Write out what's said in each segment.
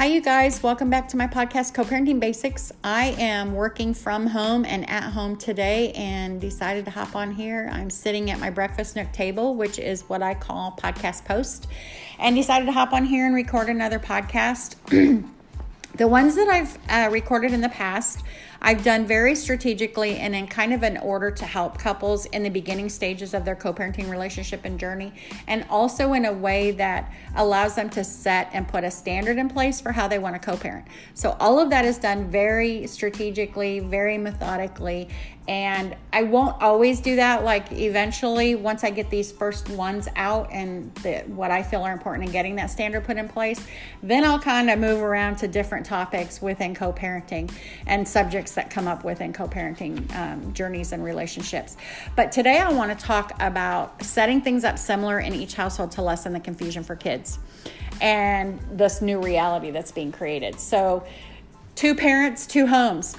Hi, you guys. Welcome back to my podcast, Co Parenting Basics. I am working from home and at home today and decided to hop on here. I'm sitting at my breakfast nook table, which is what I call podcast post, and decided to hop on here and record another podcast. the ones that I've uh, recorded in the past, I've done very strategically and in kind of an order to help couples in the beginning stages of their co parenting relationship and journey, and also in a way that allows them to set and put a standard in place for how they want to co parent. So, all of that is done very strategically, very methodically, and I won't always do that. Like, eventually, once I get these first ones out and the, what I feel are important in getting that standard put in place, then I'll kind of move around to different topics within co parenting and subjects that come up within co parenting um, journeys and relationships. But today I want to talk about setting things up similar in each household to lessen the confusion for kids and this new reality that's being created. So, two parents, two homes.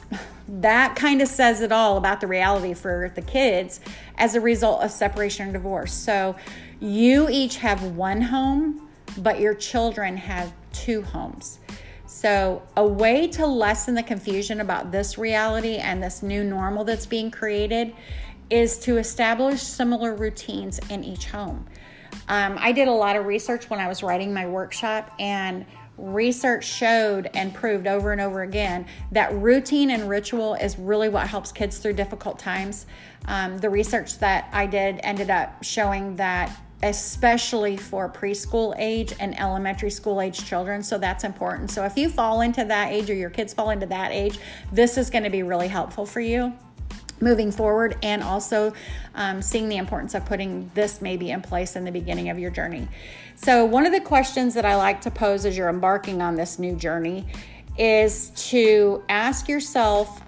That kind of says it all about the reality for the kids as a result of separation or divorce. So, you each have one home, but your children have two homes. So, a way to lessen the confusion about this reality and this new normal that's being created is to establish similar routines in each home. Um, I did a lot of research when I was writing my workshop, and research showed and proved over and over again that routine and ritual is really what helps kids through difficult times. Um, the research that I did ended up showing that especially for preschool age and elementary school age children. So that's important. So if you fall into that age or your kids fall into that age, this is going to be really helpful for you moving forward and also um, seeing the importance of putting this maybe in place in the beginning of your journey. So, one of the questions that I like to pose as you're embarking on this new journey is to ask yourself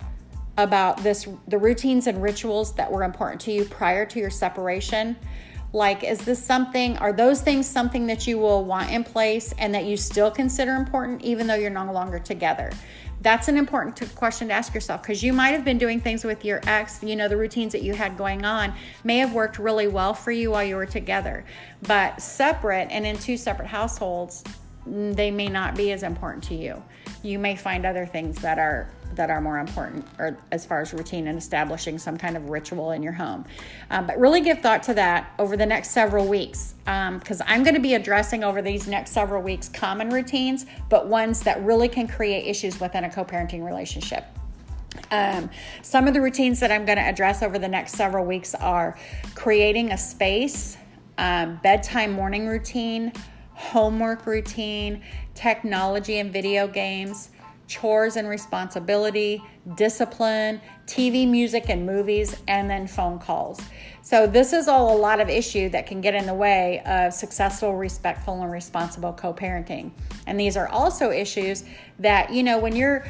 about this the routines and rituals that were important to you prior to your separation like, is this something, are those things something that you will want in place and that you still consider important even though you're no longer together? That's an important question to ask yourself because you might have been doing things with your ex, you know, the routines that you had going on may have worked really well for you while you were together, but separate and in two separate households, mm, they may not be as important to you. You may find other things that are that are more important or as far as routine and establishing some kind of ritual in your home. Um, but really give thought to that over the next several weeks because um, i'm going to be addressing over these next several weeks common routines but ones that really can create issues within a co-parenting relationship. Um, some of the routines that i'm going to address over the next several weeks are creating a space um, bedtime morning routine homework routine technology and video games chores and responsibility, discipline, TV, music, and movies, and then phone calls. So, this is all a lot of issue that can get in the way of successful, respectful, and responsible co parenting. And these are also issues that, you know, when you're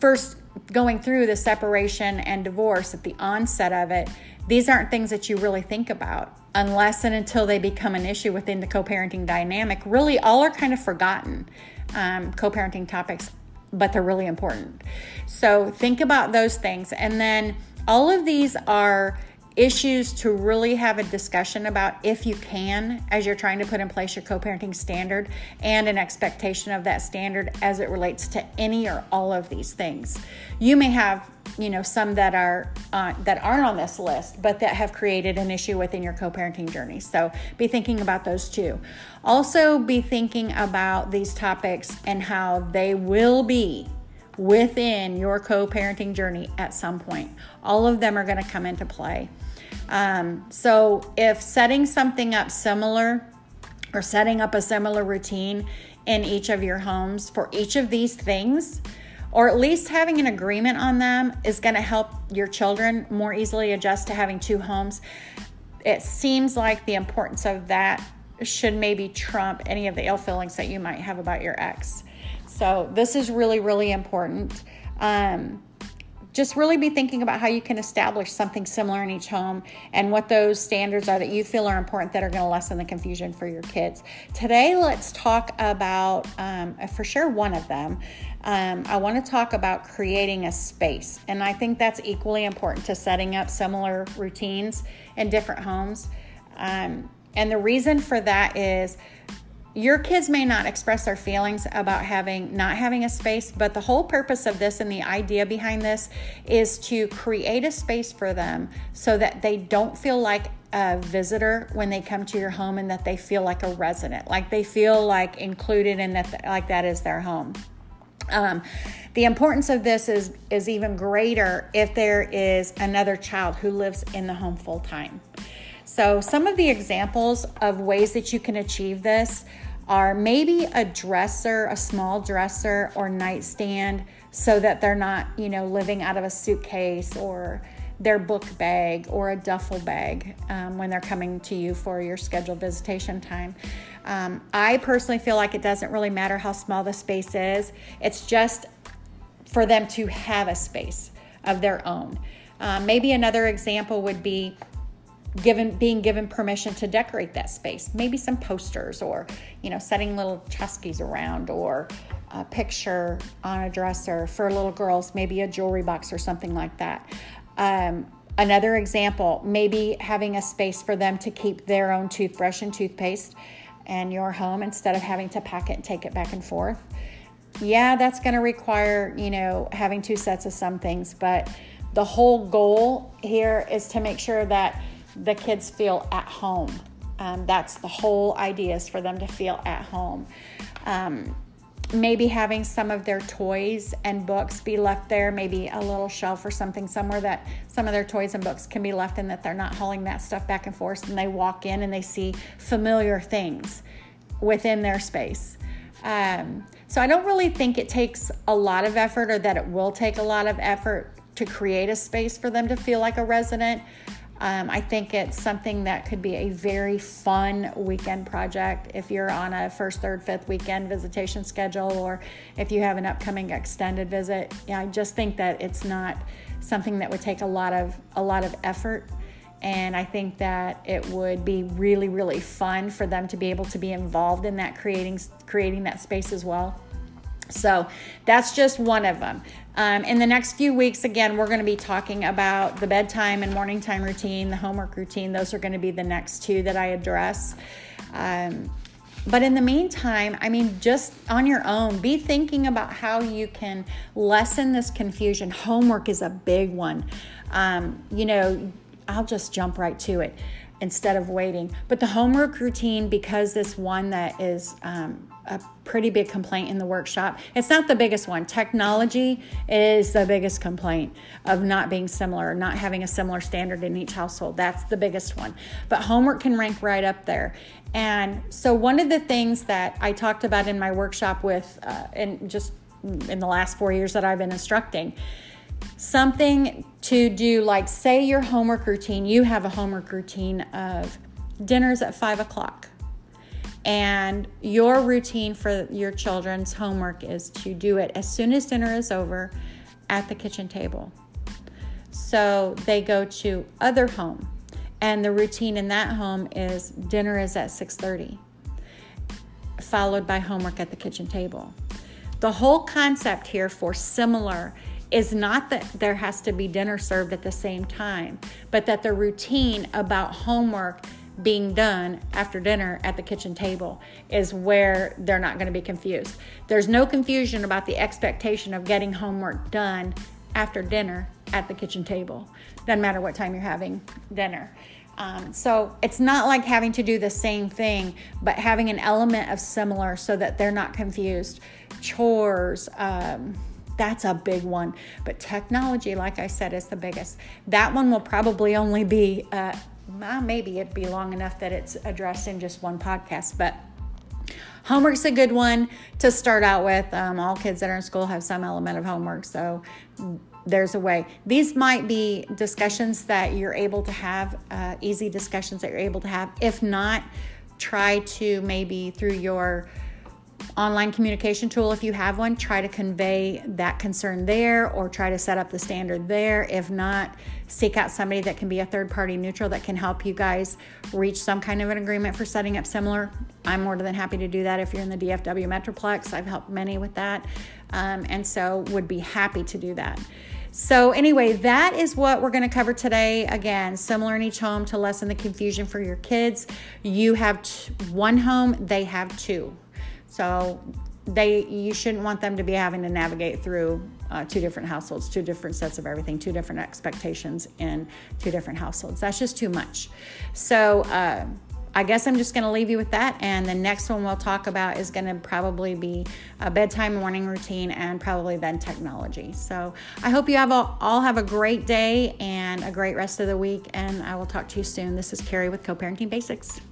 first going through the separation and divorce at the onset of it, these aren't things that you really think about unless and until they become an issue within the co parenting dynamic. Really, all are kind of forgotten um, co parenting topics but they're really important. So think about those things. And then all of these are issues to really have a discussion about if you can as you're trying to put in place your co-parenting standard and an expectation of that standard as it relates to any or all of these things. You may have you know some that are uh, that aren't on this list but that have created an issue within your co-parenting journey. So be thinking about those too. Also be thinking about these topics and how they will be within your co-parenting journey at some point. All of them are going to come into play um, so if setting something up similar or setting up a similar routine in each of your homes for each of these things or at least having an agreement on them is going to help your children more easily adjust to having two homes. It seems like the importance of that should maybe trump any of the ill feelings that you might have about your ex. So, this is really, really important. Um, just really be thinking about how you can establish something similar in each home and what those standards are that you feel are important that are going to lessen the confusion for your kids. Today, let's talk about, um, for sure, one of them. Um, I want to talk about creating a space, and I think that's equally important to setting up similar routines in different homes. Um, and the reason for that is your kids may not express their feelings about having not having a space but the whole purpose of this and the idea behind this is to create a space for them so that they don't feel like a visitor when they come to your home and that they feel like a resident like they feel like included and that like that is their home. Um, the importance of this is is even greater if there is another child who lives in the home full time. So some of the examples of ways that you can achieve this are maybe a dresser, a small dresser or nightstand so that they're not, you know, living out of a suitcase or their book bag or a duffel bag um, when they're coming to you for your scheduled visitation time. Um, I personally feel like it doesn't really matter how small the space is, it's just for them to have a space of their own. Um, maybe another example would be given being given permission to decorate that space. Maybe some posters or you know setting little chuskies around or a picture on a dresser for little girls maybe a jewelry box or something like that. Um, another example maybe having a space for them to keep their own toothbrush and toothpaste in your home instead of having to pack it and take it back and forth. Yeah that's going to require you know having two sets of some things but the whole goal here is to make sure that the kids feel at home. Um, that's the whole idea is for them to feel at home. Um, maybe having some of their toys and books be left there, maybe a little shelf or something somewhere that some of their toys and books can be left in that they're not hauling that stuff back and forth and they walk in and they see familiar things within their space. Um, so I don't really think it takes a lot of effort or that it will take a lot of effort to create a space for them to feel like a resident. Um, I think it's something that could be a very fun weekend project if you're on a first, third, fifth weekend visitation schedule or if you have an upcoming extended visit. Yeah, I just think that it's not something that would take a lot of a lot of effort and I think that it would be really really fun for them to be able to be involved in that creating creating that space as well. So that's just one of them. Um, in the next few weeks, again, we're going to be talking about the bedtime and morning time routine, the homework routine. Those are going to be the next two that I address. Um, but in the meantime, I mean, just on your own, be thinking about how you can lessen this confusion. Homework is a big one. Um, you know, I'll just jump right to it instead of waiting. But the homework routine, because this one that is um, a pretty big complaint in the workshop. It's not the biggest one. Technology is the biggest complaint of not being similar, not having a similar standard in each household. That's the biggest one. But homework can rank right up there. And so, one of the things that I talked about in my workshop with, uh, and just in the last four years that I've been instructing, something to do like say your homework routine, you have a homework routine of dinners at five o'clock and your routine for your children's homework is to do it as soon as dinner is over at the kitchen table. So they go to other home and the routine in that home is dinner is at 6:30 followed by homework at the kitchen table. The whole concept here for similar is not that there has to be dinner served at the same time, but that the routine about homework being done after dinner at the kitchen table is where they're not going to be confused. There's no confusion about the expectation of getting homework done after dinner at the kitchen table. Doesn't matter what time you're having dinner. Um, so it's not like having to do the same thing, but having an element of similar so that they're not confused. Chores, um, that's a big one. But technology, like I said, is the biggest. That one will probably only be uh, maybe it'd be long enough that it's addressed in just one podcast, but homework's a good one to start out with. Um, all kids that are in school have some element of homework, so there's a way. These might be discussions that you're able to have, uh, easy discussions that you're able to have. If not, try to maybe through your online communication tool if you have one try to convey that concern there or try to set up the standard there if not seek out somebody that can be a third party neutral that can help you guys reach some kind of an agreement for setting up similar i'm more than happy to do that if you're in the dfw metroplex i've helped many with that um, and so would be happy to do that So, anyway, that is what we're going to cover today. Again, similar in each home to lessen the confusion for your kids. You have t- one home, they have two. So, they you shouldn't want them to be having to navigate through uh, two different households, two different sets of everything, two different expectations in two different households. That's just too much. So, uh, I guess I'm just going to leave you with that. And the next one we'll talk about is going to probably be a bedtime morning routine and probably then technology. So I hope you have all, all have a great day and a great rest of the week. And I will talk to you soon. This is Carrie with Co Parenting Basics.